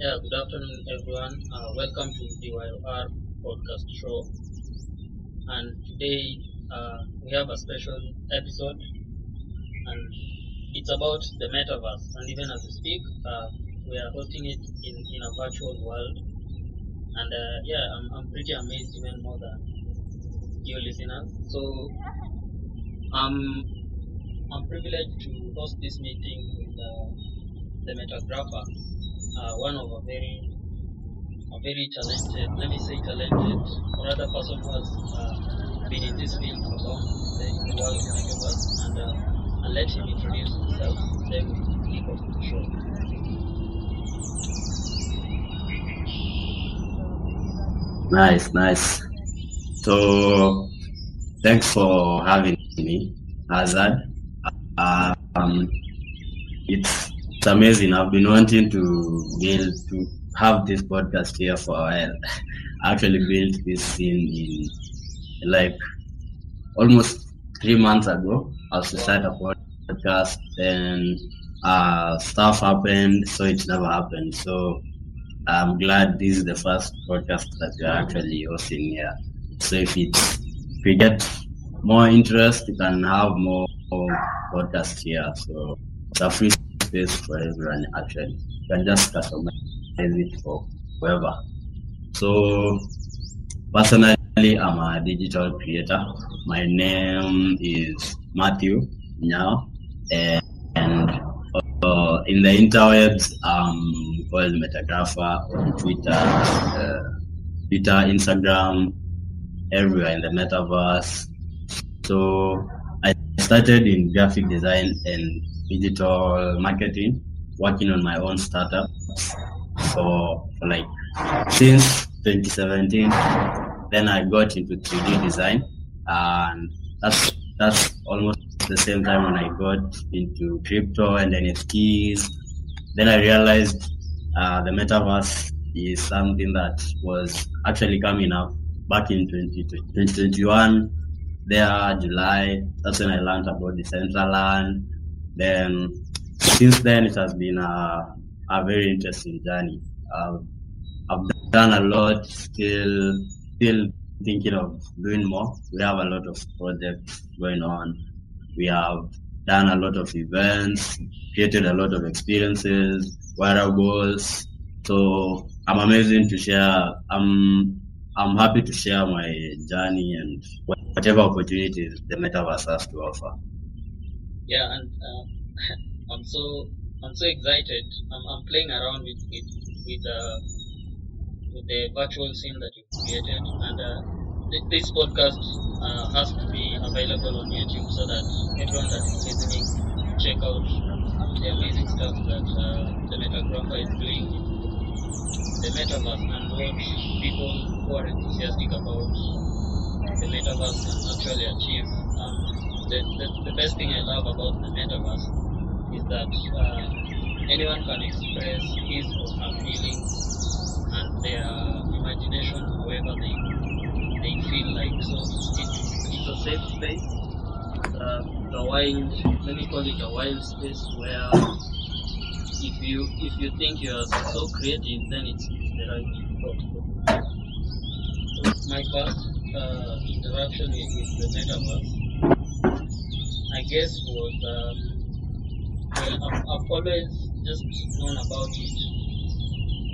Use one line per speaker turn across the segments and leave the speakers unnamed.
Yeah, good afternoon, everyone. Uh, welcome to the DYOR podcast show. And today uh, we have a special episode, and it's about the metaverse. And even as we speak, uh, we are hosting it in, in a virtual world. And uh, yeah, I'm, I'm pretty amazed even more than you listeners. So um, I'm privileged to host this meeting with uh, the metagrapher, uh, one of a very a very talented, let me say talented, or other person who has uh, been in this field for long, the, world of metaverse, and, uh, and let him introduce himself, then we kick off the show.
Nice, nice. So, thanks for having me, Hazard. Um, it's it's amazing. I've been wanting to build to have this podcast here for a while. I actually built this scene in like almost three months ago. I was to start a podcast, then uh, stuff happened, so it never happened. So I'm glad this is the first podcast that we're actually hosting here. So if if we get more interest, we can have more, more podcasts here. So it's a free space for everyone actually. You can just customize it for whoever. So personally I'm a digital creator. My name is Matthew now and, and uh, in the interwebs, um, called Metagrapher on Twitter, uh, Twitter, Instagram, everywhere in the metaverse. So I started in graphic design and digital marketing, working on my own startup. for like since 2017. Then I got into 3D design, and that's that's almost the same time when I got into crypto and NFTs. Then I realized uh, the metaverse is something that was actually coming up back in 20, 2021. There, July, that's when I learned about Decentraland. Then, since then, it has been a, a very interesting journey. I've done a lot, still, still thinking of doing more. We have a lot of projects going on. We have done a lot of events, created a lot of experiences, wearables. So I'm amazing to share. I'm I'm happy to share my journey and whatever opportunities the metaverse has to offer.
Yeah, and uh, I'm so I'm so excited. I'm, I'm playing around with with with, uh, with the virtual scene that you created, and uh, th- this podcast uh, has to be available on YouTube so that everyone that is listening check out the amazing stuff that uh, the metagrapher is doing in the metaverse and what people who are enthusiastic about the metaverse can actually achieve. Um, the, the, the best thing I love about the metaverse is that uh, anyone can express his or her feelings and their imagination however they they feel like. So it, it's a safe space. Uh, a wild, let me call it a wild space where if you if you think you are so creative, then it's, it's the right. So my first uh, interaction with the metaverse, Guess, um, well, I've, I've always just known about it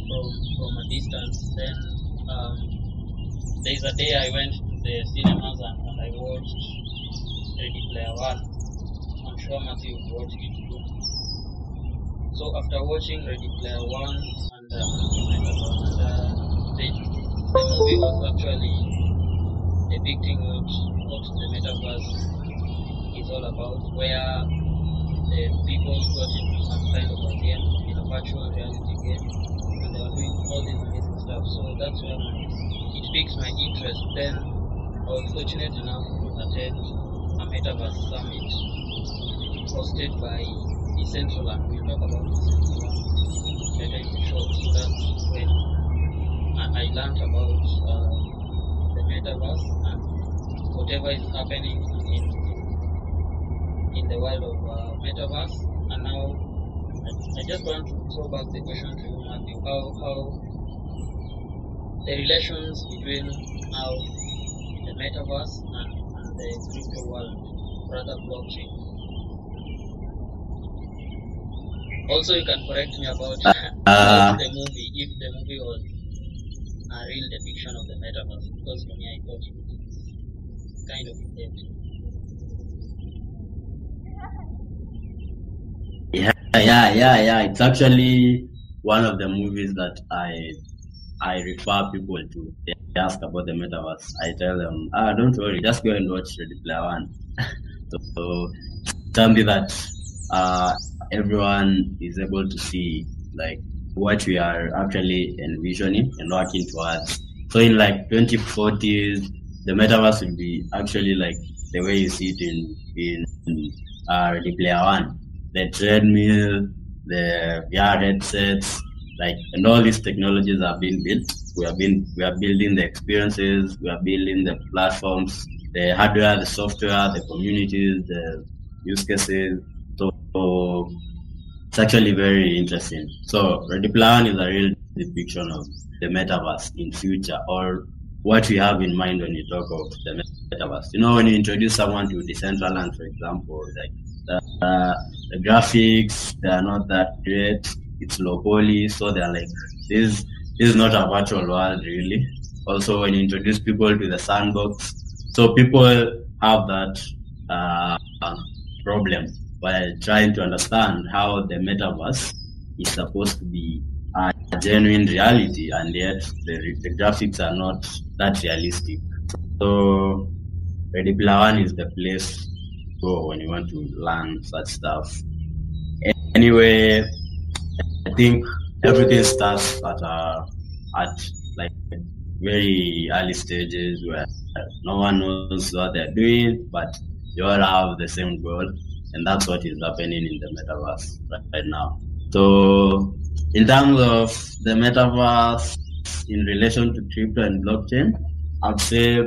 from from a distance. Then um, there's a day I went to the cinemas and, and I watched Ready Player One. I'm sure Matthew watched it too. So after watching Ready Player One and, uh, and uh, the, the movie was actually depicting what, what the metaverse is all about, where the people got into some kind of a game, in a virtual reality game, and they were doing all this amazing stuff. So that's where it piques my interest. Then I was fortunate enough to attend a metaverse summit hosted by Decentraland. We'll talk about Decentraland later in the show. So that's when I, I learned about uh, the metaverse and whatever is happening in in the world of uh, metaverse. And now I, I just want to throw back the question to you, Matthew. How how the relations between now the metaverse and, and the crypto world, rather blockchain. Also, you can correct me about
Uh,
the movie, if the movie was a real depiction of the metaverse, because for me, I thought it was kind of empty.
Yeah, yeah, yeah. It's actually one of the movies that I I refer people to. They ask about the metaverse. I tell them, ah, don't worry, just go and watch Ready Player One. so, so something that uh, everyone is able to see, like what we are actually envisioning and working towards. So in like 2040s, the metaverse will be actually like the way you see it in in uh, Ready Player One, the treadmill, the VR headsets, like and all these technologies are being built. We are being we are building the experiences, we are building the platforms, the hardware, the software, the communities, the use cases. So, so it's actually very interesting. So Ready One is a real depiction of the metaverse in future or what we have in mind when you talk of the metaverse. You know, when you introduce someone to Decentraland, for example, like the, uh, the graphics, they are not that great. It's low poly, so they're like, this, this is not a virtual world, really. Also, when you introduce people to the sandbox, so people have that uh, problem while trying to understand how the metaverse is supposed to be a genuine reality, and yet the, the graphics are not that realistic. So, Ready Player One is the place go when you want to learn such stuff. Anyway, I think everything starts at a, at like very early stages where no one knows what they're doing, but you all have the same goal, and that's what is happening in the metaverse right, right now. So, in terms of the metaverse in relation to crypto and blockchain, I'd say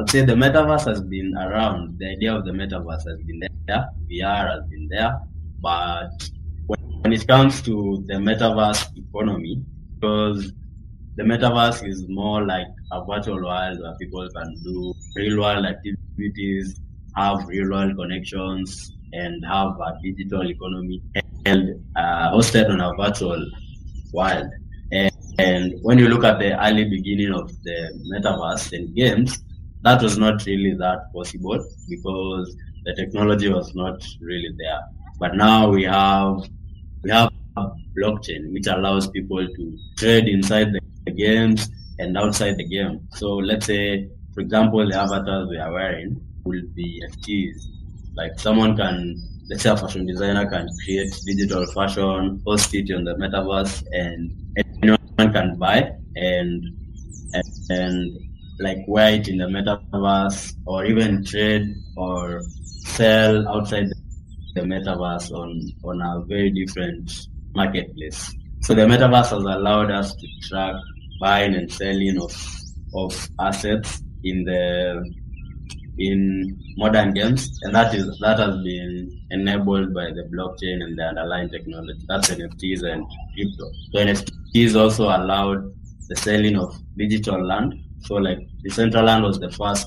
I'd say the metaverse has been around. The idea of the metaverse has been there. VR has been there, but when it comes to the metaverse economy, because the metaverse is more like a virtual world where people can do real world activities, have real world connections, and have a digital economy and uh, hosted on a virtual world. And, and when you look at the early beginning of the metaverse and games, that was not really that possible because the technology was not really there. But now we have we have blockchain which allows people to trade inside the, the games and outside the game. So let's say, for example, the avatars we are wearing will be NFTs. Like someone can, let's say a fashion designer can create digital fashion, post it on the metaverse, and anyone can buy and and, and like wear it in the metaverse or even trade or sell outside the metaverse on, on a very different marketplace. So the metaverse has allowed us to track buying and selling of of assets in the in modern games, and that is that has been enabled by the blockchain and the underlying technology. That's NFTs and crypto. So NFTs also allowed the selling of digital land. So like Decentraland was the first.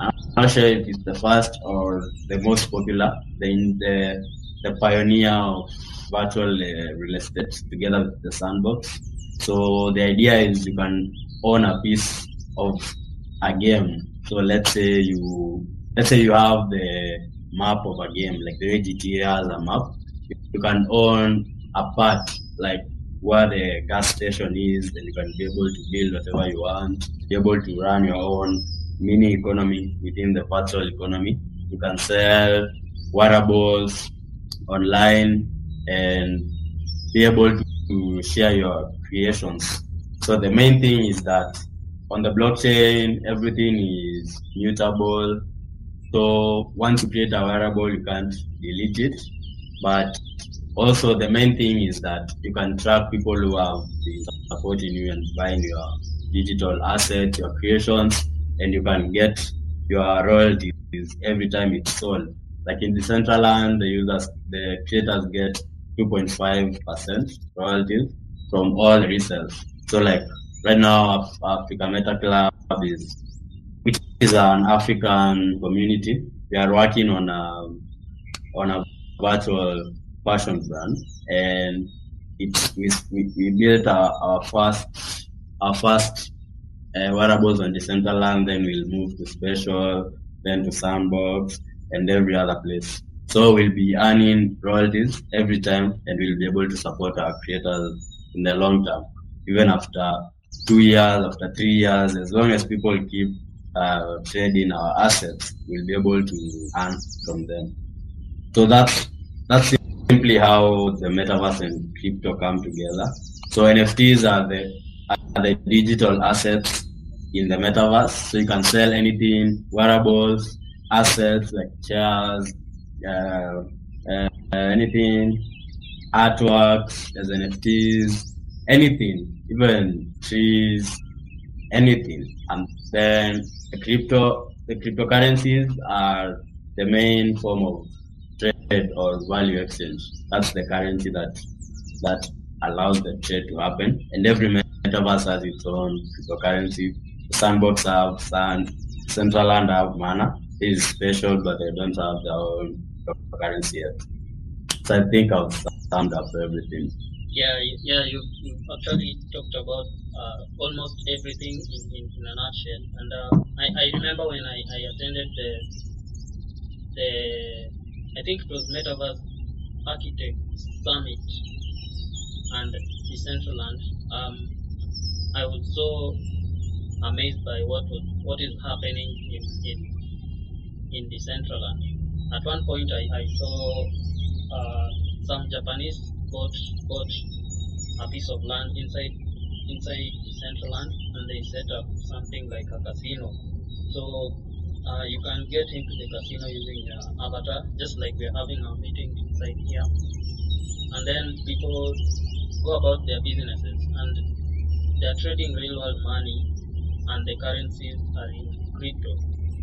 I'm not sure if it's the first or the most popular. The the, the pioneer of virtual uh, real estate together with the sandbox. So the idea is you can own a piece of a game. So let's say you let's say you have the map of a game, like the way GTA has a map. You can own a part, like where the gas station is, then you can be able to build whatever you want, be able to run your own mini economy within the virtual economy. You can sell wearables online and be able to share your creations. So the main thing is that on the blockchain, everything is mutable. So once you create a wearable, you can't delete it. But also the main thing is that you can track people who have been supporting you and buying your digital assets, your creations, and you can get your royalties every time it's sold. Like in Decentraland, the users, the creators get 2.5% royalties from all resales. So like right now, Af- Africa Meta Club is, which is an African community. We are working on a, on a virtual fashion brand and it, we, we, built our, our first, our first uh, wearables on Decentraland, then we'll move to Spatial, then to Sandbox, and every other place. So we'll be earning royalties every time, and we'll be able to support our creators in the long term, even after two years, after three years, as long as people keep uh, trading our assets, we'll be able to earn from them. So that's that's simply how the metaverse and crypto come together. So NFTs are the are the digital assets in the metaverse. So you can sell anything, wearables, assets like chairs, uh, uh, anything, artworks as NFTs, anything, even trees, anything. And then the crypto, the cryptocurrencies are the main form of or value exchange. That's the currency that that allows the trade to happen. And every metaverse has its own cryptocurrency. Sandbox have Sand, Decentraland have Mana. It is Spatial, but they don't have their own cryptocurrency yet. So I think I've summed up everything.
Yeah, yeah, you, you actually talked about uh, almost everything in, in, in a nutshell. And uh, I, I remember when I, I attended the, the, I think it was Metaverse Architect Summit and Decentraland. Um, I was so amazed by what was what is happening in in, in Decentraland. At one point, I, I saw uh, some Japanese bought bought a piece of land inside inside Decentraland, and they set up something like a casino. So uh, you can get into the casino using your avatar, just like we're having our meeting inside here. And then people go about their businesses, and they're trading real world money, and the currencies are in crypto.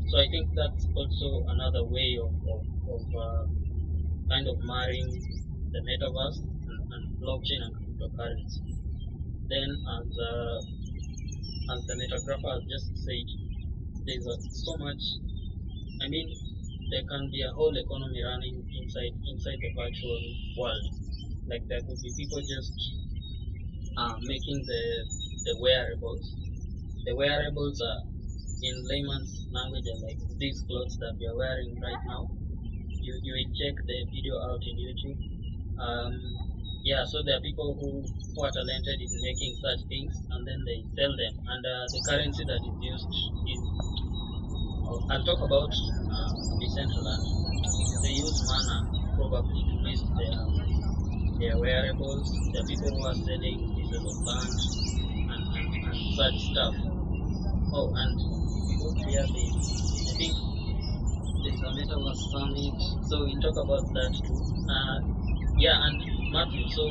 So I think that's also another way of, of, of uh, kind of marrying the metaverse and, and blockchain and cryptocurrency. Then, as uh, as the metagrapher just said, there's so much. I mean, there can be a whole economy running inside inside the virtual world. Like there could be people just uh, making the the wearables. The wearables are in layman's language are like these clothes that we are wearing right now. You you will check the video out in YouTube. Um, yeah, so there are people who, who are talented in making such things and then they sell them. And uh, the currency that is used is I'll talk about uh, Decentraland. They use Mana probably to list their their wearables. Are people who are selling pieces of land and, and, and such stuff. Oh, and if you look here, the, I think there's a Metaverse Summit, so we'll talk about that too. Uh, yeah, and Matthew, so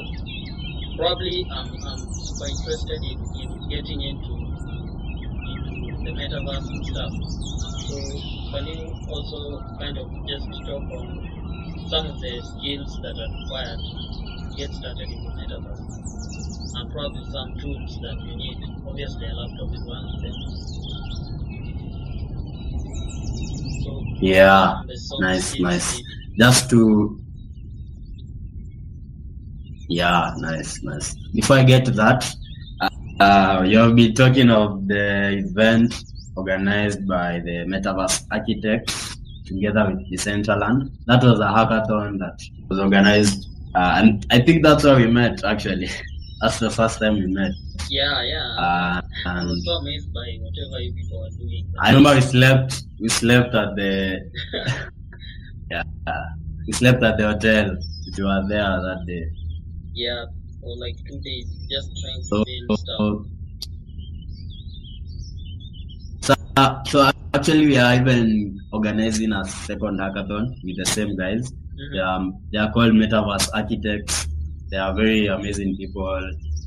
probably I'm, I'm super interested in, in getting into the Metaverse and stuff. So can you also kind of just talk on some of the skills that are required to get started in the Metaverse? And probably some tools that you need. Obviously, a laptop is one of them. So,
Yeah, nice, nice. Just to yeah, nice, nice. Before I get to that, uh, you've been talking of the event organized by the Metaverse Architects together with Decentraland. That was a hackathon that was organized, uh, and I think that's where we met. Actually, that's the first time we met.
Yeah, yeah.
Uh,
I was so amazed by whatever you people are doing.
I remember we slept. We slept at the yeah. We slept at the hotel. You were there that day.
yeah, for like two days, just trying to
So,
build stuff.
so, so actually, we are even organizing a second hackathon with the same guys.
Mhm.
They are, they are called Metaverse Architects. They are very amazing people.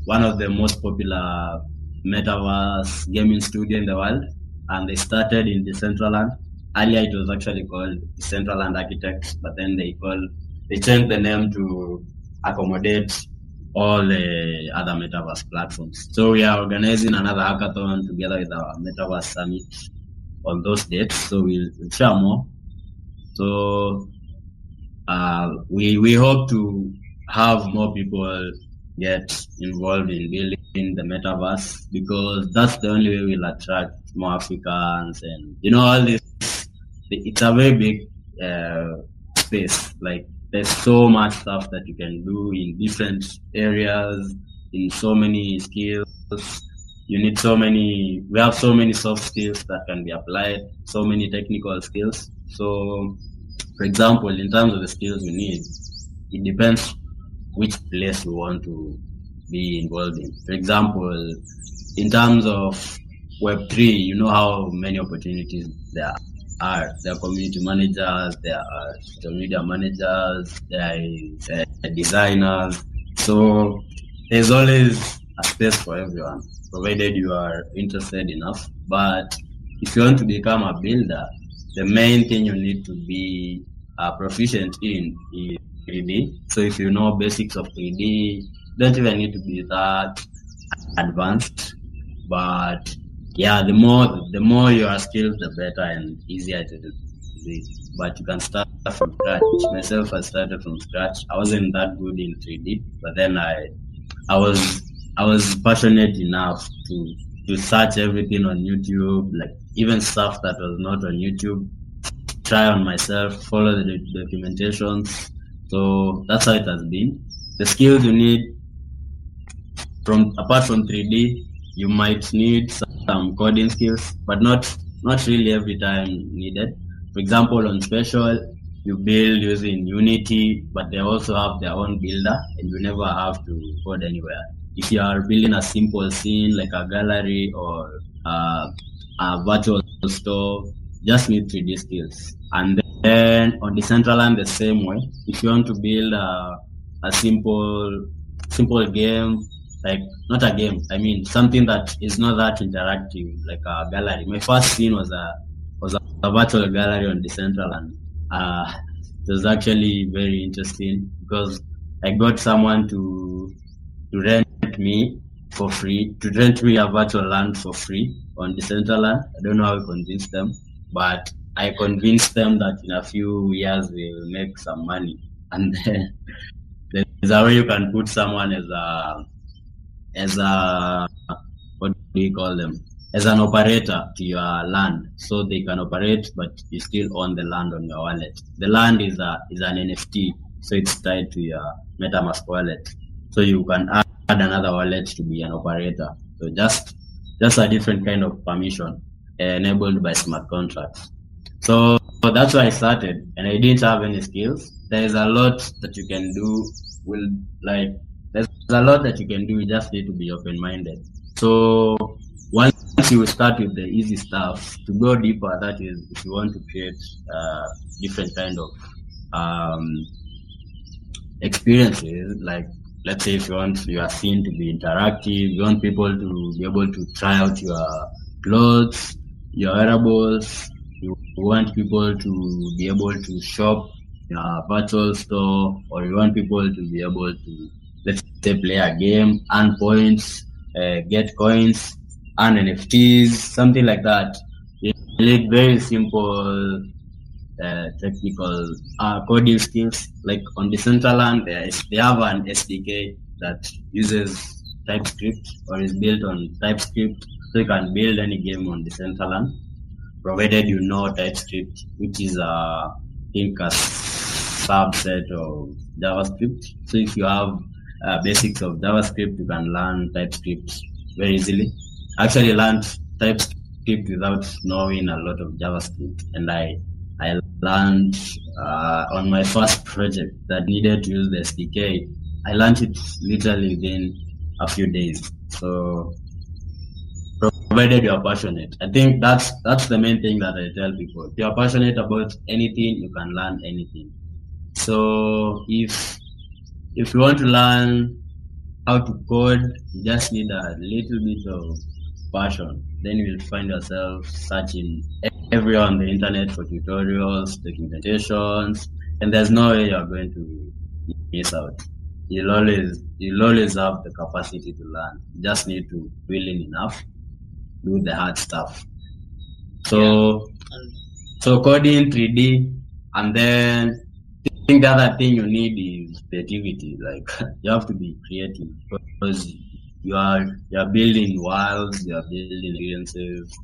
One of the most popular Metaverse gaming studio in the world, and they started in Decentraland. Earlier, it was actually called Decentraland Architects, but then they called they changed the name to accommodate all the other metaverse platforms. So we are organizing another hackathon together with our metaverse summit on those dates. So we'll, we'll share more. So uh, we we hope to have more people get involved in building the metaverse because that's the only way we'll attract more Africans and you know all this. It's a very big uh, space. Like there's so much stuff that you can do in different areas, in so many skills. You need so many. We have so many soft skills that can be applied. So many technical skills. So, for example, in terms of the skills we need, it depends which place we want to be involved in. For example, in terms of Web3, you know how many opportunities there are. There are community managers, there are social media managers, there is uh, designers. So there's always a space for everyone, provided you are interested enough. But if you want to become a builder, the main thing you need to be uh, proficient in is 3D. So if you know basics of 3D, don't even need to be that advanced. But yeah, the more the more you are skilled, the better and easier to do. But you can start from scratch. Myself, I started from scratch. I wasn't that good in 3D, but then I, I was, I was passionate enough to to search everything on YouTube, like even stuff that was not on YouTube. Try on myself, follow the documentations. So that's how it has been. The skills you need from apart from 3D, you might need some coding skills, but not not really every time needed. For example, on Spatial, you build using Unity, but they also have their own builder, and you never have to code anywhere. If you are building a simple scene like a gallery or uh, a virtual store, just need 3D skills. And then on Decentraland, the same way. If you want to build a, a simple simple game like not a game. I mean something that is not that interactive like a gallery. My first scene was a was a, virtual gallery on decentraland uh it was actually very interesting because i got someone to to rent me for free to rent me a virtual land for free on decentraland i don't know how i convinced them but i convinced them that in a few years we'll make some money. And then there's a way you can put someone as a as a what do you call them? As an operator to your land. So they can operate but you still own the land on your wallet. The land is a is an nft so it's tied to your metamask wallet. So you can add another wallet to be an operator. So just just a different kind of permission enabled by smart contracts. So that's why i started and i didn't have any skills. There is a lot that you can do will like there's a lot that you can do. You just need to be open minded. So once you start with the easy stuff, to go deeper, that is, if you want to create uh, different kind of um, experiences, like let's say if you want your scene to be interactive, you want people to be able to try out your clothes, your wearables, you want people to be able to shop in a virtual store, or you want people to be able to let's say play a game, earn points, uh, get coins, earn NFTs, something like that. Need very simple uh, technical uh, coding skills. Like on Decentraland, they have an SDK that uses TypeScript or is built on TypeScript, so you can build any game on Decentraland, provided you know TypeScript, which is a I think a subset of JavaScript. So if you have uh, basics of JavaScript, you can learn TypeScript very easily. I actually learned TypeScript without knowing a lot of JavaScript, and I I learned uh, on my first project that needed to use the SDK. I learned it literally within a few days. So provided you are passionate, I think that's that's the main thing that I tell people. If you are passionate about anything, you can learn anything. So if if you want to learn how to code, you just need a little bit of passion. Then you will find yourself searching everywhere on the internet for tutorials, documentations, and there's no way you're going to miss out. you'll always you'll always have the capacity to learn. You just need to willing enough, do the hard stuff. So
And
so coding 3D and then I think the other thing you need is creativity. Like you have to be creative because you are you are building worlds, you are building experiences.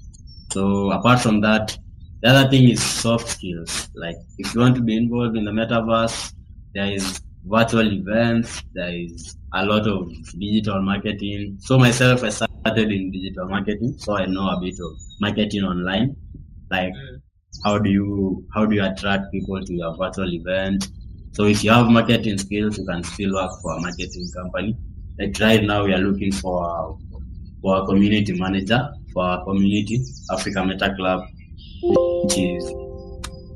So apart from that, the other thing is soft skills. Like if you want to be involved in the metaverse, there is virtual events, there is a lot of digital marketing. So myself, I started in digital marketing, so I know a bit of marketing online. Like
mm,
how do you how do you attract people to your virtual event? So if you have marketing skills, you can still work for a marketing company. Like right now, we are looking for for a community manager for our community, Africa Meta Club, which is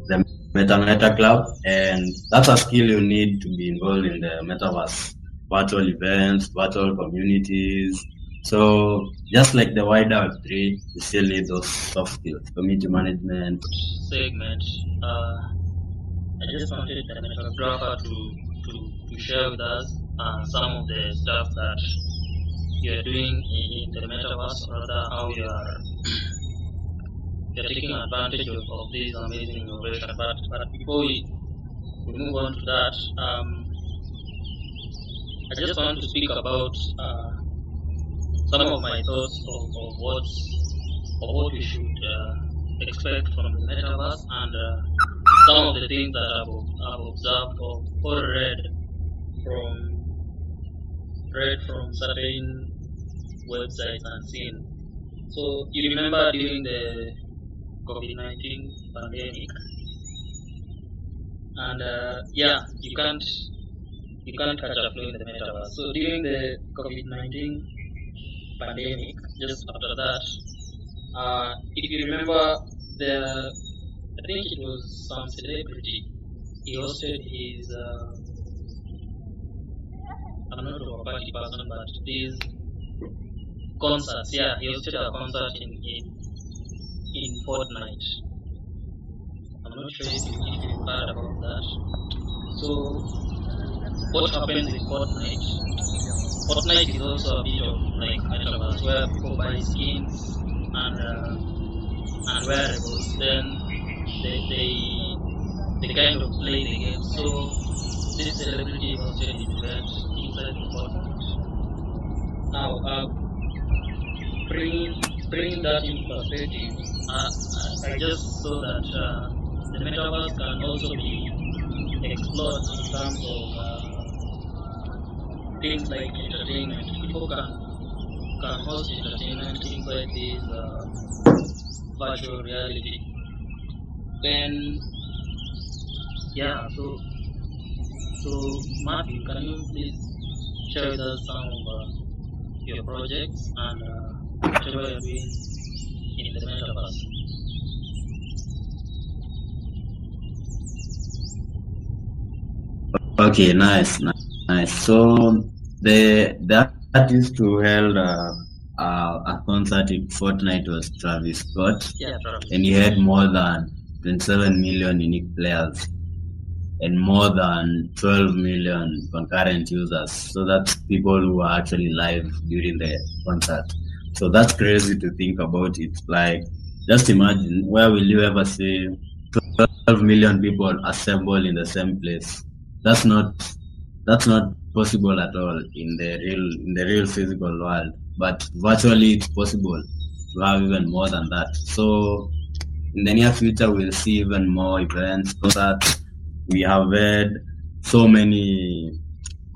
the Meta Meta Club, and that's a skill you need to be involved in the metaverse, virtual events, virtual communities. So just like the wider three, you still need those soft skills, community management.
segment. Uh, I just wanted the metagrapher to, to, to share with us uh, some of the stuff that you're doing in, in the metaverse, rather how you are you're taking advantage of, of this amazing innovation. But, but before we, we move on to that, um, I just want to speak about uh, some of my thoughts of, of what's of what we should uh, expect from the metaverse and uh, some of the things that I've, I've observed or, or read from read from certain websites and seen. So you remember during the COVID nineteen pandemic, and uh, yeah, you can't you can't catch a flow in the metaverse. So during the COVID nineteen pandemic, just after that, uh, if you remember the, I think it was some celebrity. He hosted his. Uh, I'm not a party person, but these concerts. Yeah, he hosted a concert in in, in Fortnite. I'm not sure if you, if you heard about that. So, what happens in Fortnite? Fortnite is also a bit of like metaverse where people buy skins and uh, and wearables. Then they they they kind of play the game. So this celebrity an event inside the Fortnite. Now, uh, bringing bringing that into perspective, uh, I, just saw that uh, the metaverse can also be explored in terms of uh, things like entertainment. People can can host entertainment inside this uh, virtual reality. Then, yeah, so so Matthew, can you please share with us some of uh, your projects and uh, whatever you're doing in the metaverse?
Okay, nice, ni- nice. So the the artist who held uh, uh, a concert in Fortnite was Travis Scott,
Yeah, Travis.
and he had more than 27 million unique players and more than 12 million concurrent users. So that's people who are actually live during the concert. So that's crazy to think about it. Like, just imagine where will you ever see 12 million people assemble in the same place? That's not that's not possible at all in the real in the real physical world. But virtually it's possible to have even more than that. So in the near future we'll see even more events, concerts. We have had so many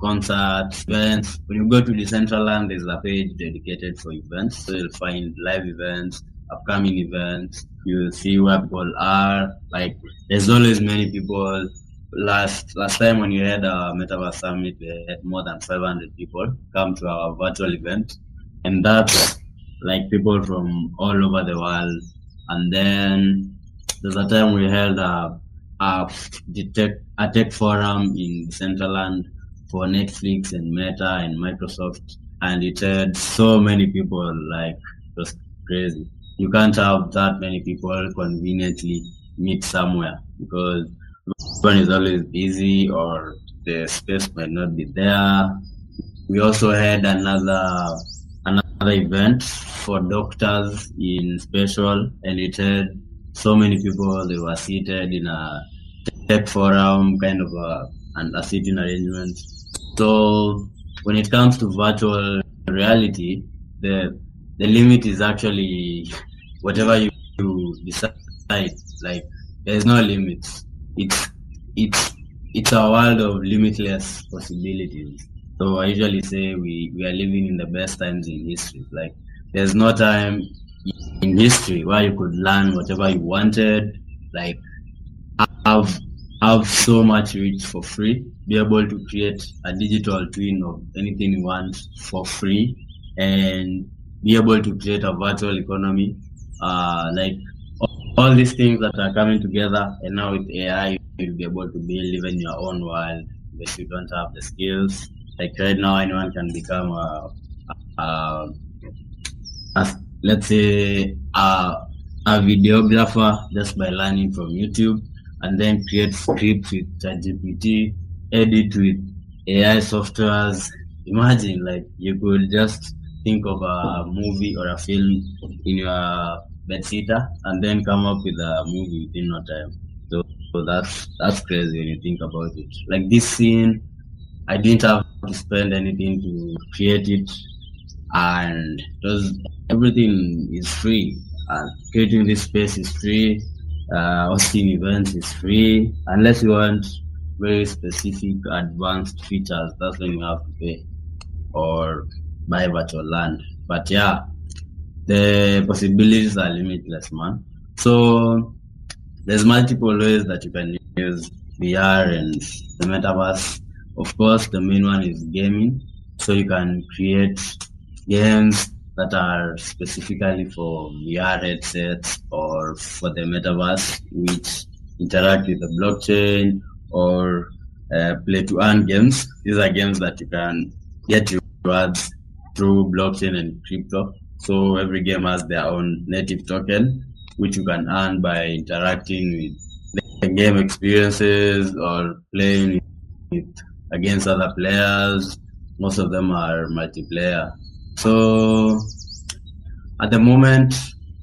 concerts, events. When you go to Decentraland, there's a page dedicated for events. So you'll find live events, upcoming events. You'll see where people are. Like there's always many people. Last last time when you had a Metaverse Summit, we had more than 500 people come to our virtual event, and that's like people from all over the world. And then there's a time we held a a, tech, a tech forum in Decentraland for Netflix and Meta and Microsoft, and it had so many people. Like it was crazy. You can't have that many people conveniently meet somewhere because one is always busy or the space might not be there. We also had another another event for doctors in Spatial, and it had so many people. They were seated in a tech forum, kind of a, and a sitting arrangement. So when it comes to virtual reality, the the limit is actually whatever you, you decide. Like there's no limits. It's it's it's a world of limitless possibilities. So I usually say we, we are living in the best times in history. Like there's no time in history where you could learn whatever you wanted, like have have so much reach for free, be able to create a digital twin of anything you want for free, and be able to create a virtual economy. Uh, like all these things that are coming together, and now with AI, you'll be able to build even your own world if you don't have the skills. Like right now, anyone can become a, a, a let's say a, a videographer just by learning from YouTube, and then create scripts with ChatGPT, edit with AI softwares. Imagine like you could just think of a movie or a film in your bedsitter and then come up with a movie within no time. So, so that's that's crazy when you think about it. Like this scene, I didn't have to spend anything to create it, and because everything is free. And creating this space is free. Uh, hosting events is free, unless you want very specific advanced features. That's when you have to pay or buy virtual land. But yeah, the possibilities are limitless, man. So there's multiple ways that you can use VR and the metaverse. Of course, the main one is gaming. So you can create games that are specifically for VR headsets or for the metaverse, which interact with the blockchain or uh, play to earn games. These are games that you can get rewards through blockchain and crypto. So every game has their own native token, which you can earn by interacting with the game experiences or playing with against other players. Most of them are multiplayer. So at the moment,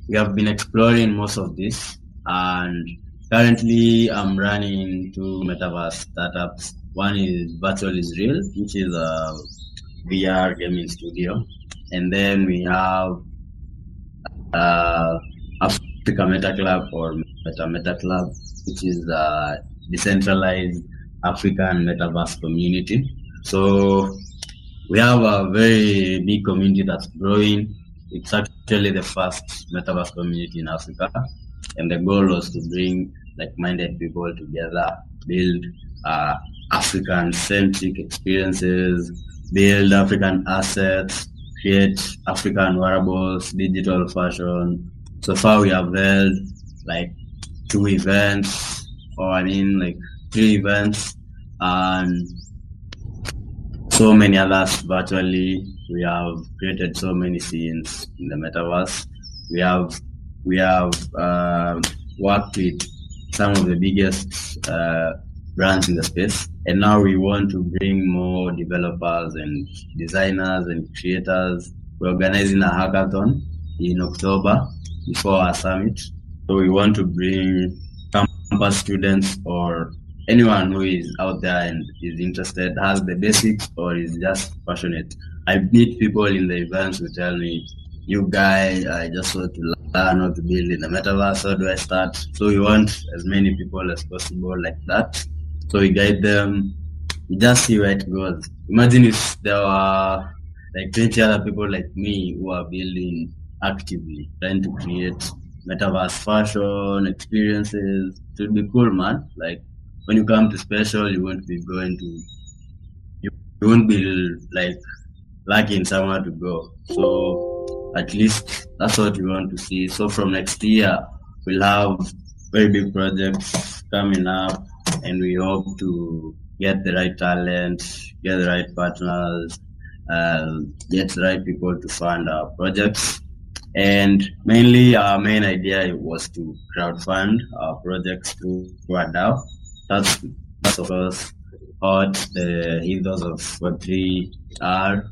we have been exploring most of this, and currently I'm running two metaverse startups. One is Virtual is Real, which is a VR gaming studio, and then we have uh, Africa Meta Club or Meta Meta Club, which is a decentralized African metaverse community. So we have a very big community that's growing. It's actually the first metaverse community in Africa, and the goal was to bring like-minded people together, build uh, African-centric experiences, build African assets, create African wearables, digital fashion. So far, we have held like two events, or I mean, like three events, and so many others virtually. We have created so many scenes in the metaverse. We have we have uh, worked with some of the biggest uh, brands in the space, and now we want to bring more developers and designers and creators. We're organizing a hackathon in October before our summit. So we want to bring campus students or anyone who is out there and is interested, has the basics or is just passionate. I meet people in the events who tell me, you guy, I just want to learn how to build in the metaverse. How do I start? So we want as many people as possible like that. So we guide them. We just see where it goes. Imagine if there were like 20 other people like me who are building actively, trying to create metaverse fashion experiences. It would be cool, man. Like when you come to Spatial, you won't be going to, you, you won't be like lacking somewhere to go. So at least that's what we want to see. So from next year, we'll have very big projects coming up, and we hope to get the right talent, get the right partners, uh, get the right people to fund our projects. And mainly, our main idea was to crowdfund our projects through DAO. That's, that's of course what the ethos of Web3 are,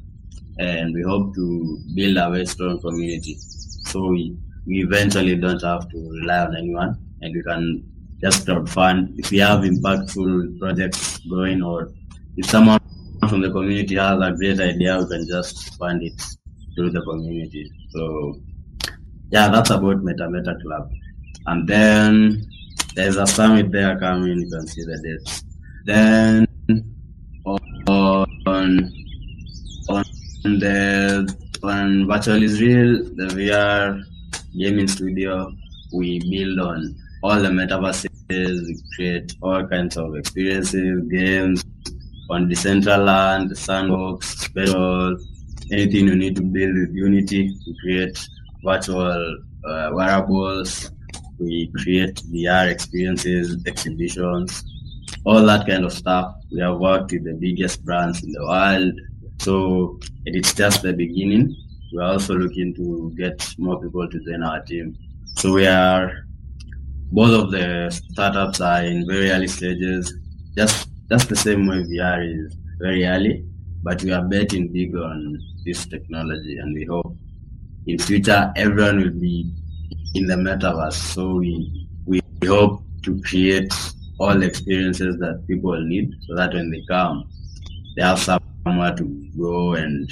and we hope to build a very strong community. So we, we eventually don't have to rely on anyone, and we can just crowdfund if we have impactful projects going, or if someone from the community has a great idea, we can just fund it through the community. So yeah, that's about Meta Meta Club. And then there's a summit there coming, you can see the dates. Then on on the on Virtual is Real, the VR gaming studio, we build on all the metaverses, we create all kinds of experiences, games on Decentraland, Sandbox, Spatial, anything you need to build with Unity, we create virtual uh, wearables, we create VR experiences, exhibitions, all that kind of stuff. We have worked with the biggest brands in the world. So it's just the beginning. We're also looking to get more people to join our team. So we are, both of the startups are in very early stages, just, just the same way VR is very early, but we are betting big on this technology and we hope in future everyone will be in the metaverse. So we, we hope to create all experiences that people need so that when they come, they have somewhere to go and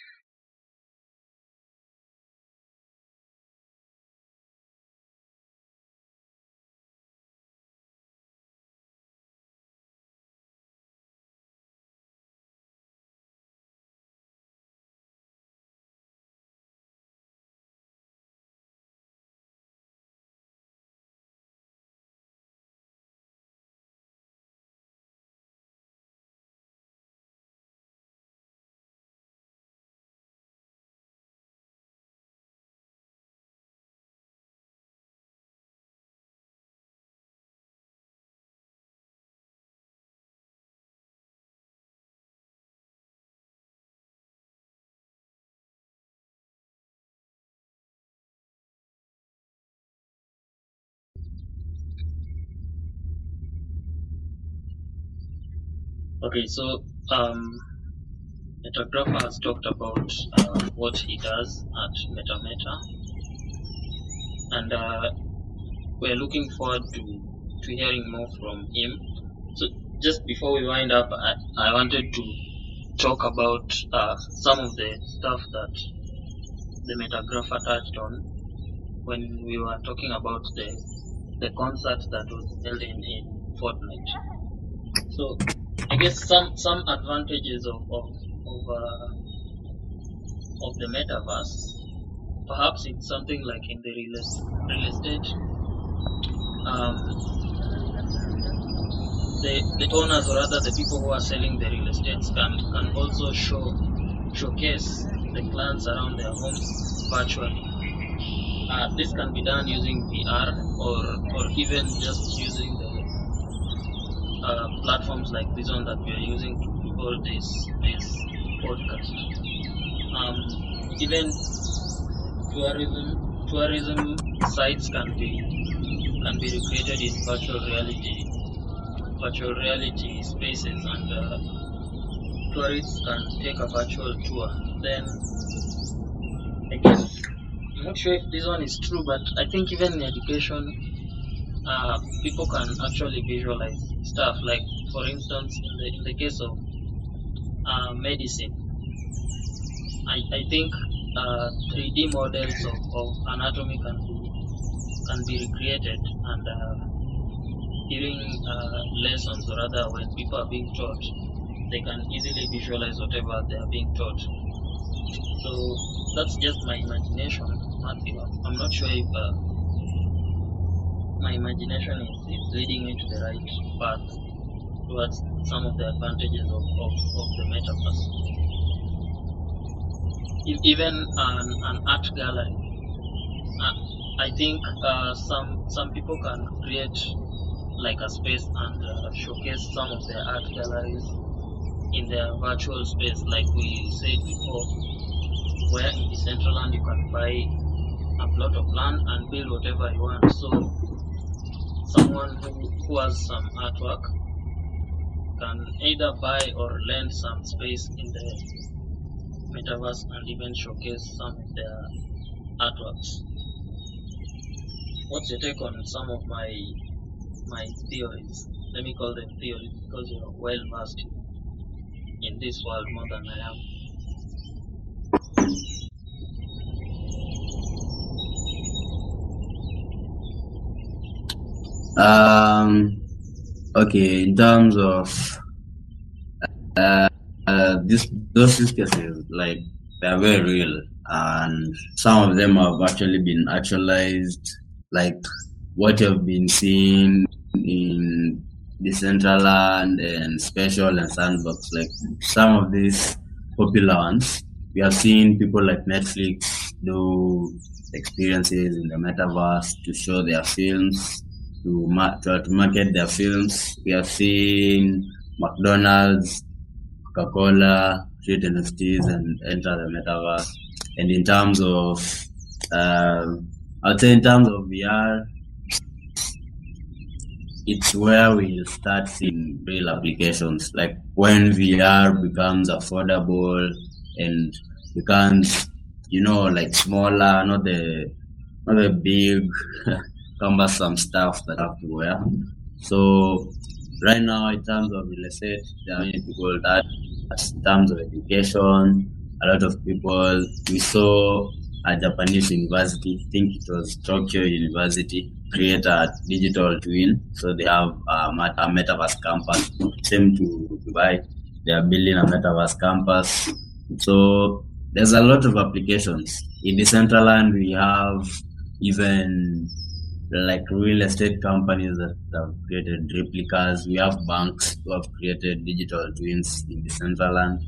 Okay, so um, Metagrapher has talked about uh, what he does at MetaMeta, and uh, we're looking forward to, to hearing more from him. So, just before we wind up, I, I wanted to talk about uh, some of the stuff that the Metagrapher touched on when we were talking about the the concert that was held in, in Fortnite. So I guess some some advantages of of of, uh, of the metaverse. Perhaps it's something like in the real, real estate. Um, the the owners or rather the people who are selling the real estates can can also show showcase the plants around their homes virtually. Uh, this can be done using VR or or even just using the uh, platforms like this one that we are using to record this this podcast. Um, even tourism tourism sites can be can be recreated in virtual reality virtual reality spaces and uh, tourists can take a virtual tour. Then I guess I'm not sure if this one is true, but I think even in education uh, people can actually visualize stuff. Like for instance, in the in the case of uh, medicine, I, I think uh, 3D models of, of anatomy can be can be recreated and uh, during uh, lessons or rather when people are being taught, they can easily visualize whatever they are being taught. So that's just my imagination, Matthew. I'm not sure if uh, my imagination is, is leading me to the right path towards some of the advantages of, of, of the metaverse. Even an, an art gallery, uh, I think uh, some some people can create like a space and uh, showcase some of their art galleries in their virtual space, like we said before, where in Decentraland you can buy a plot of land and build whatever you want. So someone who, who has some artwork can either buy or lend some space in the metaverse and even showcase some of their artworks. What's your take on some of my my theories? Let me call them theories because you're well versed in this world more than I am.
Um, okay, in terms of uh, uh, this, those cases, like they're very real, and some of them have actually been actualized, like what you've been seeing in Decentraland and Spatial and Sandbox. Like some of these popular ones, we have seen people like Netflix do experiences in the metaverse to show their films to, ma- to, market their films. We have seen McDonald's, Coca-Cola create NFTs and enter the metaverse. And in terms of, um I'd say in terms of VR, it's where we'll start seeing real applications. Like when VR becomes affordable and becomes, you know, like smaller, not the not the big cumbersome stuff that have to wear. So right now, in terms of real estate, there are many people that, in terms of education, a lot of people. We saw a Japanese university, think it was Tokyo University, create a digital twin. So they have a, a metaverse campus. Same to Dubai. They are building a metaverse campus. So there's a lot of applications. In Decentraland, we have even like real estate companies that have created replicas. We have banks who have created digital twins in Decentraland.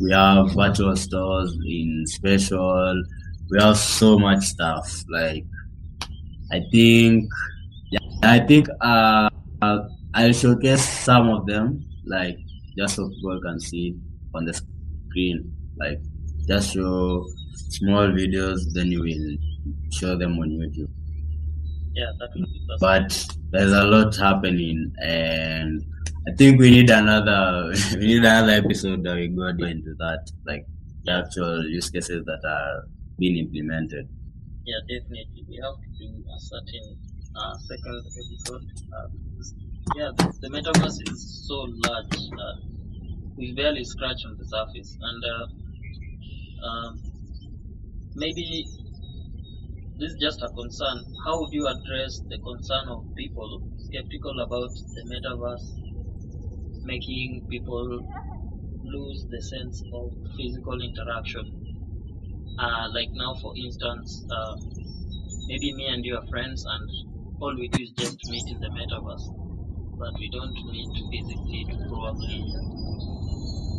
We have virtual stores in Spatial. We have so much stuff. Like, I think, yeah, I think uh, I'll showcase some of them, like, just so people can see on the screen. Like, just show small videos, then you will show them on YouTube
Yeah, that will be perfect.
but there's a lot happening and I think we need another we need another episode that we go into that like the actual use cases that are being implemented.
Yeah, definitely. We have to do a certain uh, second episode. Uh, yeah, the, the metaverse is so large. Uh, we barely scratch on the surface, and uh, um, maybe this is just a concern. How would you address the concern of people skeptical about the metaverse, making people lose the sense of physical interaction? Uh, like now, for instance, uh, maybe me and you are friends, and all we do is just meet in the metaverse, but we don't meet physically to probably.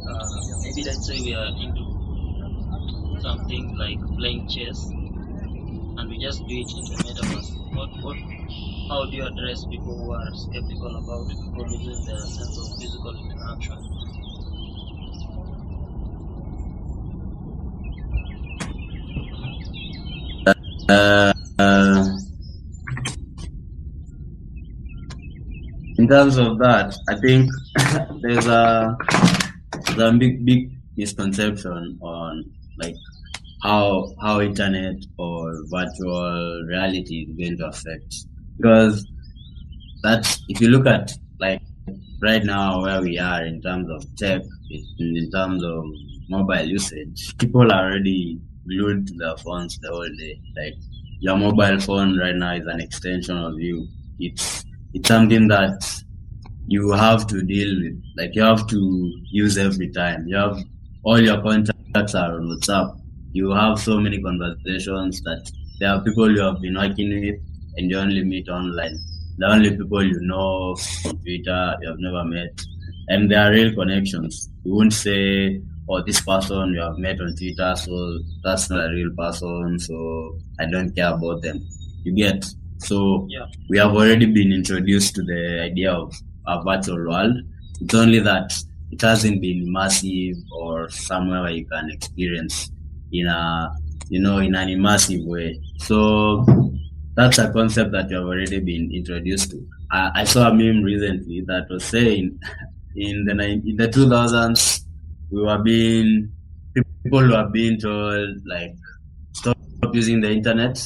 Uh, maybe let's say we are into something like playing chess, and we just do it in the metaverse. What, what, how do you address people who are skeptical about people losing their sense of physical interaction?
Uh, uh, in terms of that, I think there's a there's a big big misconception on like how how internet or virtual reality is going to affect. Because that's if you look at like right now where we are in terms of tech in, terms of mobile usage people are already glued to their phones the whole day. Like your mobile phone right now is an extension of you. It's it's something that you have to deal with. Like you have to use every time. You have all your contacts are on whatsapp you have so many conversations that there are people you have been working with and you only meet online. The only people you know on Twitter you have never met. And there are real connections. You won't say, Oh, this person you have met on Twitter, so that's not a real person, so I don't care about them. You get so
Yeah.
we have already been introduced to the idea of a virtual world. It's only that it hasn't been massive or somewhere where you can experience in a you know in an immersive way. So that's a concept that you have already been introduced to. I, I saw a meme recently that was saying in the in the 2000s we were being people were being told like stop using the internet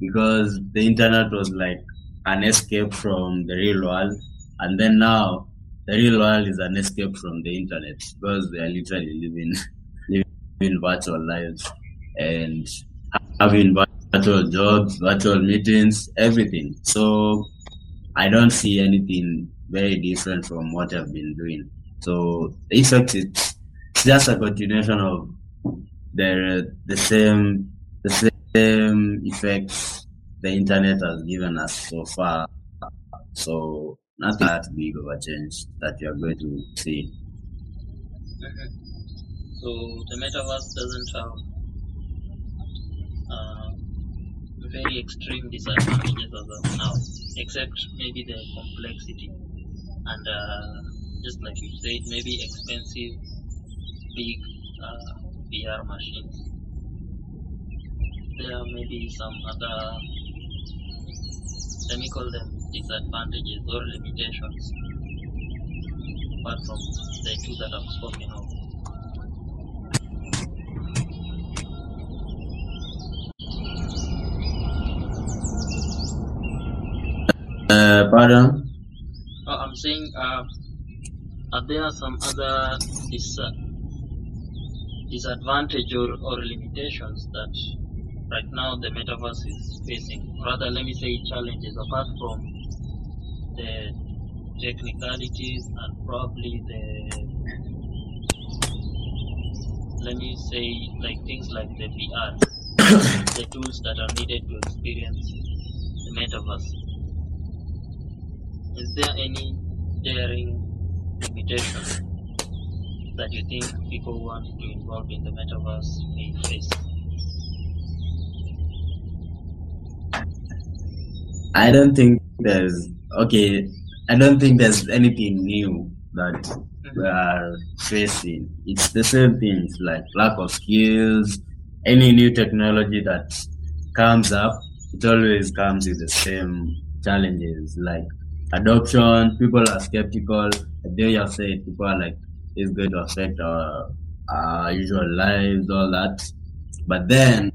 because the internet was like an escape from the real world and then now the real world is an escape from the internet because they are literally living living virtual lives and having virtual jobs, virtual meetings, everything. So I don't see anything very different from what I've been doing. So effect is it's just a continuation of the the same the same effects the internet has given us so far. So nothing that big of a change that you're going to see.
So the metaverse doesn't have uh, very extreme disadvantages as of now, except maybe the complexity and uh, just like you said, maybe expensive, big uh, VR machines. There may be some other, let me call them disadvantages or limitations, apart from the two that I've spoken of.
Pardon?
Oh, I'm saying, uh, are there some other dis- disadvantage or, or limitations that right now the metaverse is facing. Rather, let me say challenges apart from the technicalities and probably the let me say like things like the VR, the tools that are needed to experience the metaverse. Is there any daring limitation that you think people who want to involve in the metaverse may face?
I don't think there's okay. I don't think there's anything new that we mm-hmm. are facing. It's the same things like lack of skills. Any new technology that comes up, it always comes with the same challenges like adoption. People are skeptical. Like they said, people are like, it's going to affect our, our usual lives, all that. But then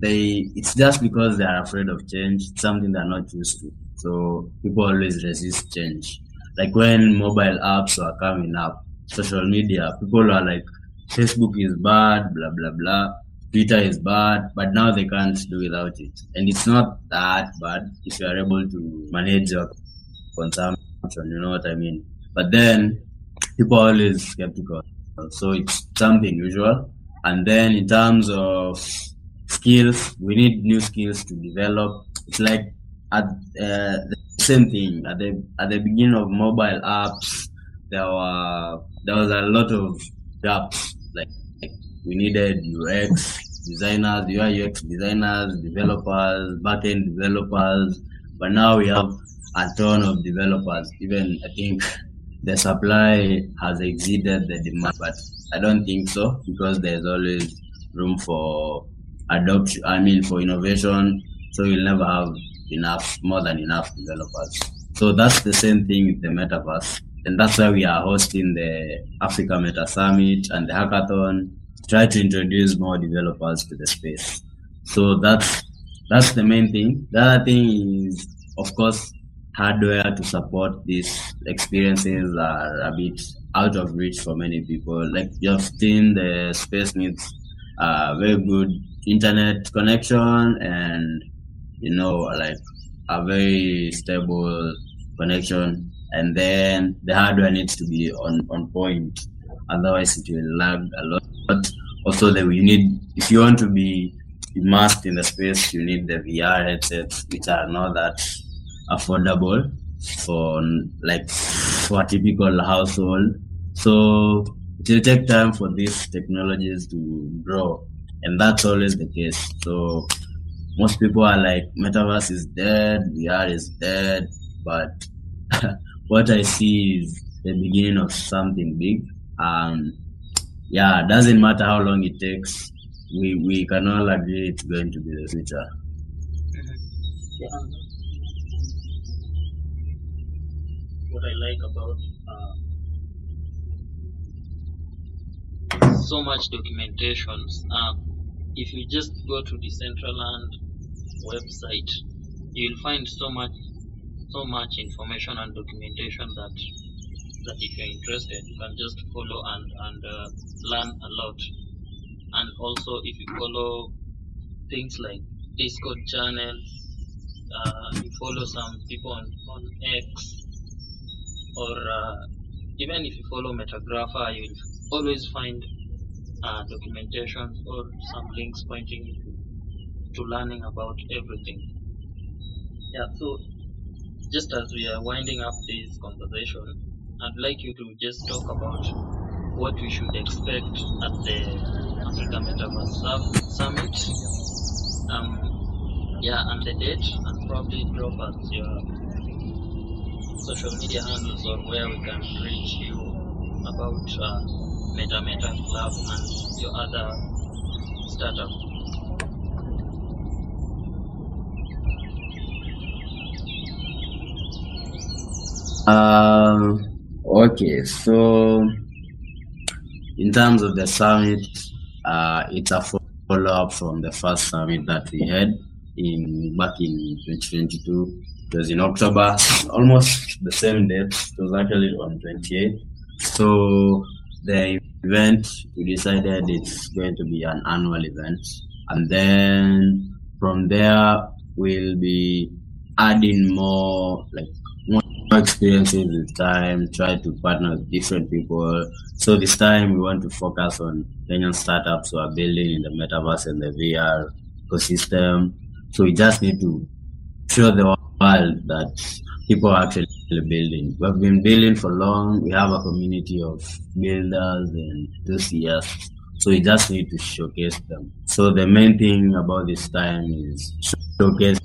they, it's just because they are afraid of change. It's something they're not used to. So people always resist change. Like when mobile apps are coming up, social media, people are like, Facebook is bad, blah, blah, blah. Twitter is bad, but now they can't do without it. And it's not that bad if you are able to manage your consumption, you know what I mean? But then people are always skeptical. So it's something usual. And then in terms of skills, we need new skills to develop. It's like at uh, the same thing at the at the beginning of mobile apps. There were there was a lot of gaps. Like, like we needed UX designers, UI UX designers, developers, backend developers. But now we have a ton of developers. Even I think the supply has exceeded the demand, but I don't think so because there's always room for adoption. I mean, for innovation. So you'll never have enough, more than enough developers. So that's the same thing with the metaverse. And that's why we are hosting the Africa Meta Summit and the hackathon to try to introduce more developers to the space. So that's that's the main thing. The other thing is, of course, hardware to support these experiences are a bit out of reach for many people. Like you've seen, the space needs a very good. Internet connection and you know like a very stable connection. And then the hardware needs to be on, on point. Otherwise it will lag a lot. But also that we need if you want to be immersed in the space you need the vr headsets which are not that affordable for like for a typical household. So it will take time for these technologies to grow and that's always the case. So most people are like metaverse is dead vr is dead but what i see is the beginning of something big um yeah doesn't matter how long it takes we we can all agree it's going to be the future.
Yeah. What I like about uh, so much documentations. Uh, if you just go to the Decentraland website, you'll find so much, so much information and documentation that that if you're interested, you can just follow and and uh, learn a lot. And also, if you follow things like Discord channels, uh, you follow some people on, on X, or uh, even if you follow Metagrapher, you'll always find uh, documentation or some links pointing to, learning about everything. Yeah, so just as we are winding up this conversation, I'd like you to just talk about what we should expect at the Africa Metaverse Summit. Um, yeah, and the date, and probably drop us your social media handles or where we can reach you about uh, Meta Meta Club and your other startup.
Um, okay, so in terms of the summit, uh, it's a follow up from the first summit that we had in back in 2022. It was in October, almost the same date. It was actually on 28th. So the event we decided it's going to be an annual event, and then from there we'll be adding more like more experiences with time, try to partner with different people. So this time we want to focus on Kenyan startups who are building in the metaverse and the VR ecosystem. So we just need to show the world that people are actually building. We've been building for long. We have a community of builders and enthusiasts. So we just need to showcase them. So the main thing about this time is showcasing.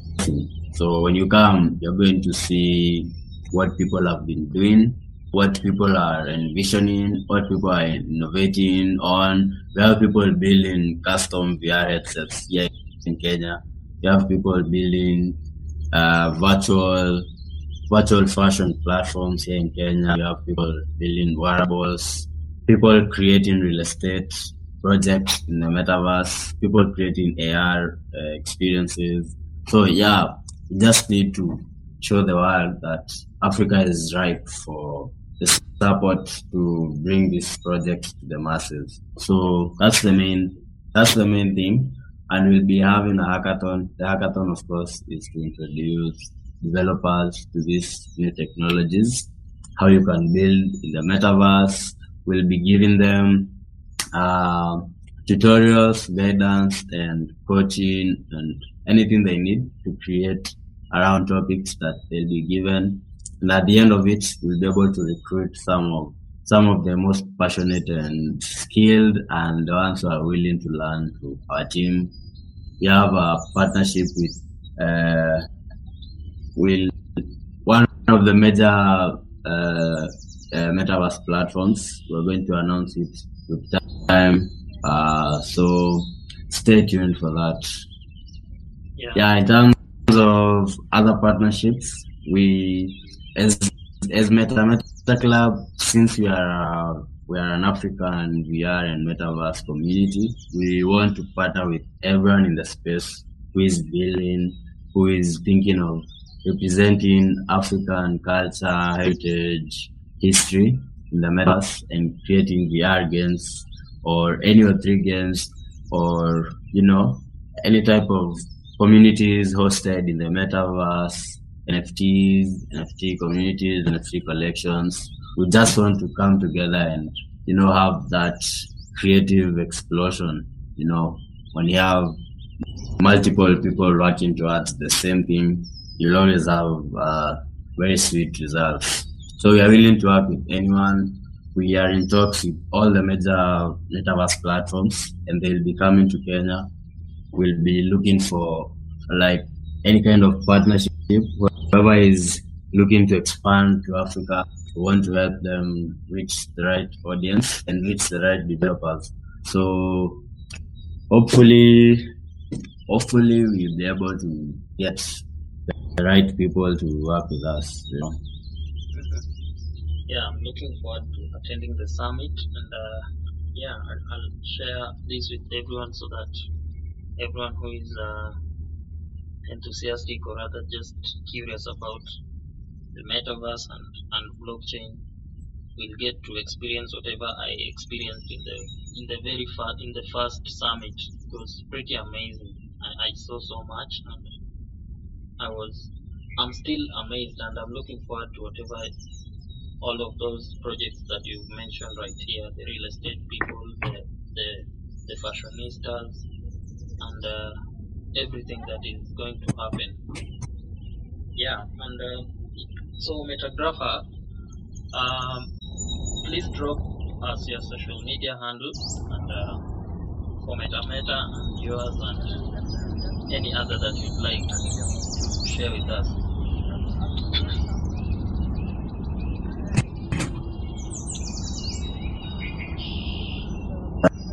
So when you come, you're going to see what people have been doing, what people are envisioning, what people are innovating on. We have people building custom VR headsets here in Kenya. We have people building uh, virtual virtual fashion platforms here in Kenya. We have people building wearables, people creating real estate projects in the metaverse, people creating AR uh, experiences. So yeah, we just need to show the world that Africa is ripe for the support to bring these projects to the masses. So that's the main that's the main thing. And we'll be having a hackathon. The hackathon, of course, is to introduce developers to these new technologies, how you can build in the metaverse. We'll be giving them uh, tutorials, guidance, and coaching, and anything they need to create around topics that they'll be given. And at the end of it, we'll be able to recruit some of some of the most passionate and skilled and the ones who are willing to learn to our team. We have a partnership with uh, will one of the major uh, uh, metaverse platforms. We're going to announce it with time, uh, so stay tuned for that.
Yeah.
Yeah, in terms of other partnerships, we as as Meta Meta The club, since we are uh, we are an African VR and metaverse community, we want to partner with everyone in the space who is building, who is thinking of representing African culture, heritage, history in the metaverse and creating VR games or any Web3 games or, you know, any type of communities hosted in the metaverse, NFTs, NFT communities, NFT collections. We just want to come together and, you know, have that creative explosion, you know, when you have multiple people working towards the same thing you'll always have uh, very sweet results. So we are willing to work with anyone. We are in talks with all the major metaverse platforms, and they'll be coming to Kenya. We'll be looking for like any kind of partnership. Whoever is looking to expand to Africa, we want to help them reach the right audience and reach the right developers. So hopefully, hopefully we'll be able to get the right people to work with us. You know.
Yeah, I'm looking forward to attending the summit, and uh, yeah, I'll, I'll share this with everyone so that everyone who is uh, enthusiastic or rather just curious about the metaverse and, and blockchain will get to experience whatever I experienced in the in the very far in the first summit. It was pretty amazing. I, I saw so much and I was I'm still amazed and I'm looking forward to whatever all of those projects that you've mentioned right here, the real estate people, the the, the fashionistas and uh, everything that is going to happen. Yeah, and uh, so Metagrapher, um, please drop us your social media handles and uh, for MetaMeta and yours and any other that you'd like to share with us.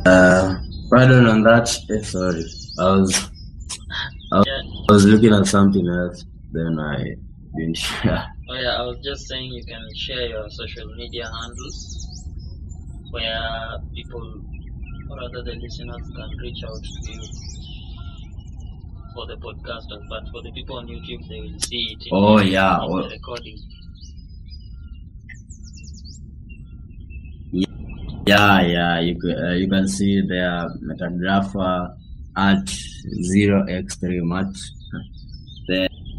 Uh, pardon on that. Sorry, I was I was looking at something else. Then I didn't share.
Oh yeah, I was just saying you can share your social media handles where people or other the listeners can reach out to you for the podcasters, but for the people on YouTube they will see it in,
Oh
the,
yeah.
the recording.
Yeah, yeah, you uh, you can see there metagrapher at zero x three much.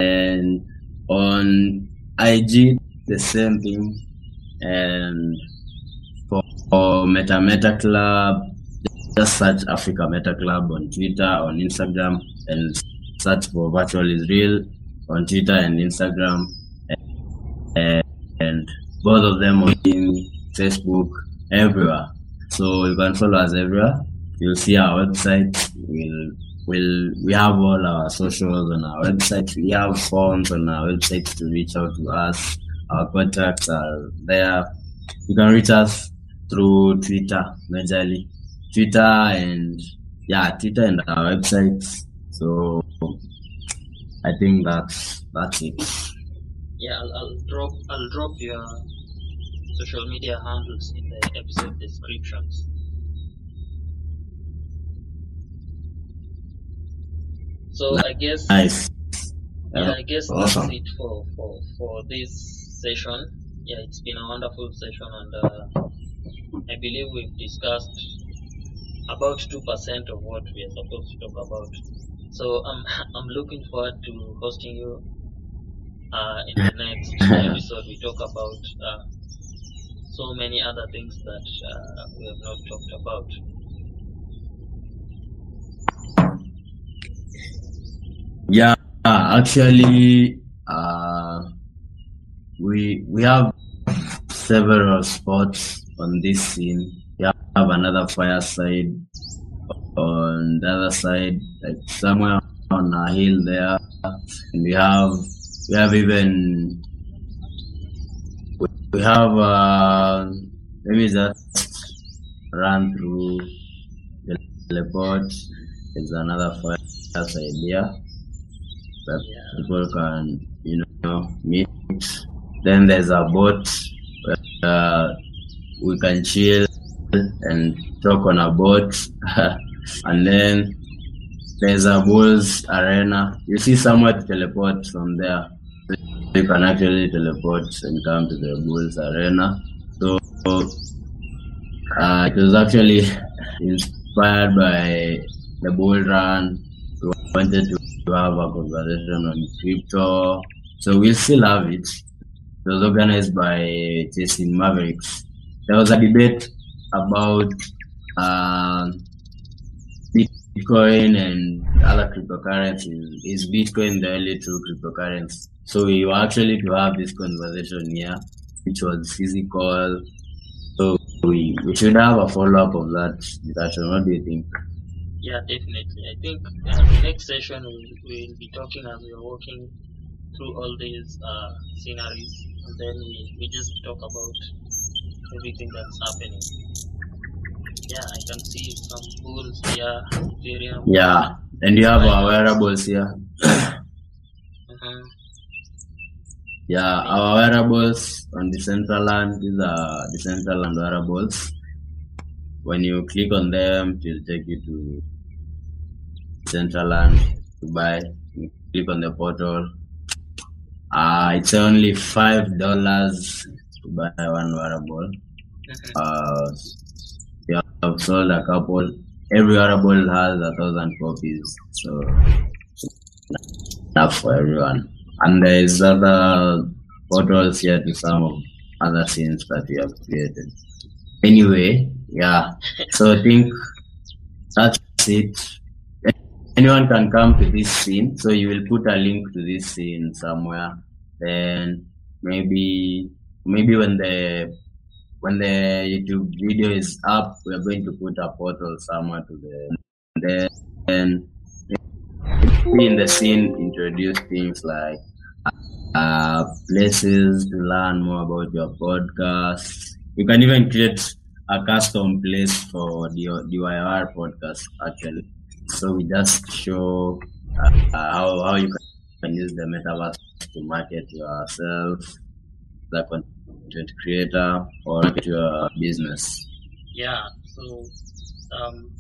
Then on IG the same thing, and for, for Meta Meta Club, just search Africa Meta Club on Twitter, on Instagram, and search for Virtual is Real on Twitter and Instagram, and, and both of them on Facebook, everywhere. So you can follow us everywhere. You'll see our website. We'll we'll we have all our socials on our website. We have forms on our website to reach out to us. Our contacts are there. You can reach us through Twitter, majorly. Twitter and yeah, Twitter and our website. So I think that's that's it.
Yeah, I'll, I'll drop I'll drop your social media handles in the episode descriptions. So I guess
Nice.
yeah, I guess
awesome.
that's it for, for for this session. Yeah, it's been a wonderful session, and uh, I believe we've discussed about two percent of what we are supposed to talk about. So I'm I'm looking forward to hosting you uh, in the next episode. We talk about uh, so many other things that uh, we have not talked about.
Yeah, actually, uh, we we have several spots on this scene. We have another fireside on the other side, like somewhere on a hill there, and we have we have even we, have uh, let me just run through the teleport. There's another fireside here that
Yeah.
people can you know meet. Then there's a boat where uh, we can chill and talk on a boat. and then there's a Bulls arena. You see somewhere to teleport from there. You can actually teleport and come to the Bulls arena. So uh, it was actually inspired by the Bull Run. We wanted to to have a conversation on crypto. So we'll still have it. It was organized by Chasing Mavericks. There was a debate about uh, Bitcoin and other cryptocurrencies. Is Bitcoin the only true cryptocurrency? So we were actually to have this conversation here, which was physical. So we, we should have a follow up of that discussion. What do you think?
Yeah, definitely. I think uh, the next session we'll, we'll be talking as we are walking through all these uh, sceneries, and then we, we just talk about everything that's happening. Yeah, I can see some bulls here, Ethereum.
Yeah, and you have our wearables here.
Uh-huh.
Yeah, our wearables on Decentraland, these are Decentraland wearables. When you click on them, it will take you to Decentraland to buy. You click on the portal. Uh, it's only five dollars to buy one wearable.
Mhm.
Uh, we have sold a couple. Every wearable has a thousand copies, so enough for everyone. And there is other portals here to some of other scenes that we have created. Anyway, yeah. So I think that's it. Anyone can come to this scene. So you will put a link to this scene somewhere. Then maybe maybe when the when the YouTube video is up, we are going to put a portal somewhere to the then maybe in the scene introduce things like uh, places to learn more about your podcast. You can even create a custom place for the DYOR podcast actually. So we just show uh, uh, how, how you can use the metaverse to market yourself, the content creator, or market your business.
Yeah, so um,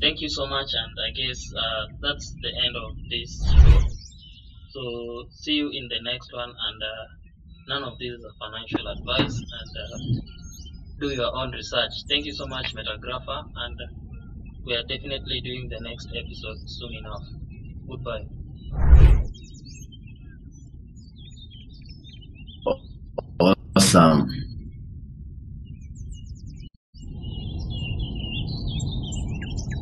thank you so much, and I guess uh, that's the end of this show. So see you in the next one, and uh, none of this is a financial advice, and uh, do your own research. Thank you so much, Metagrapher, and we are definitely doing the next episode soon enough. Goodbye.
Awesome.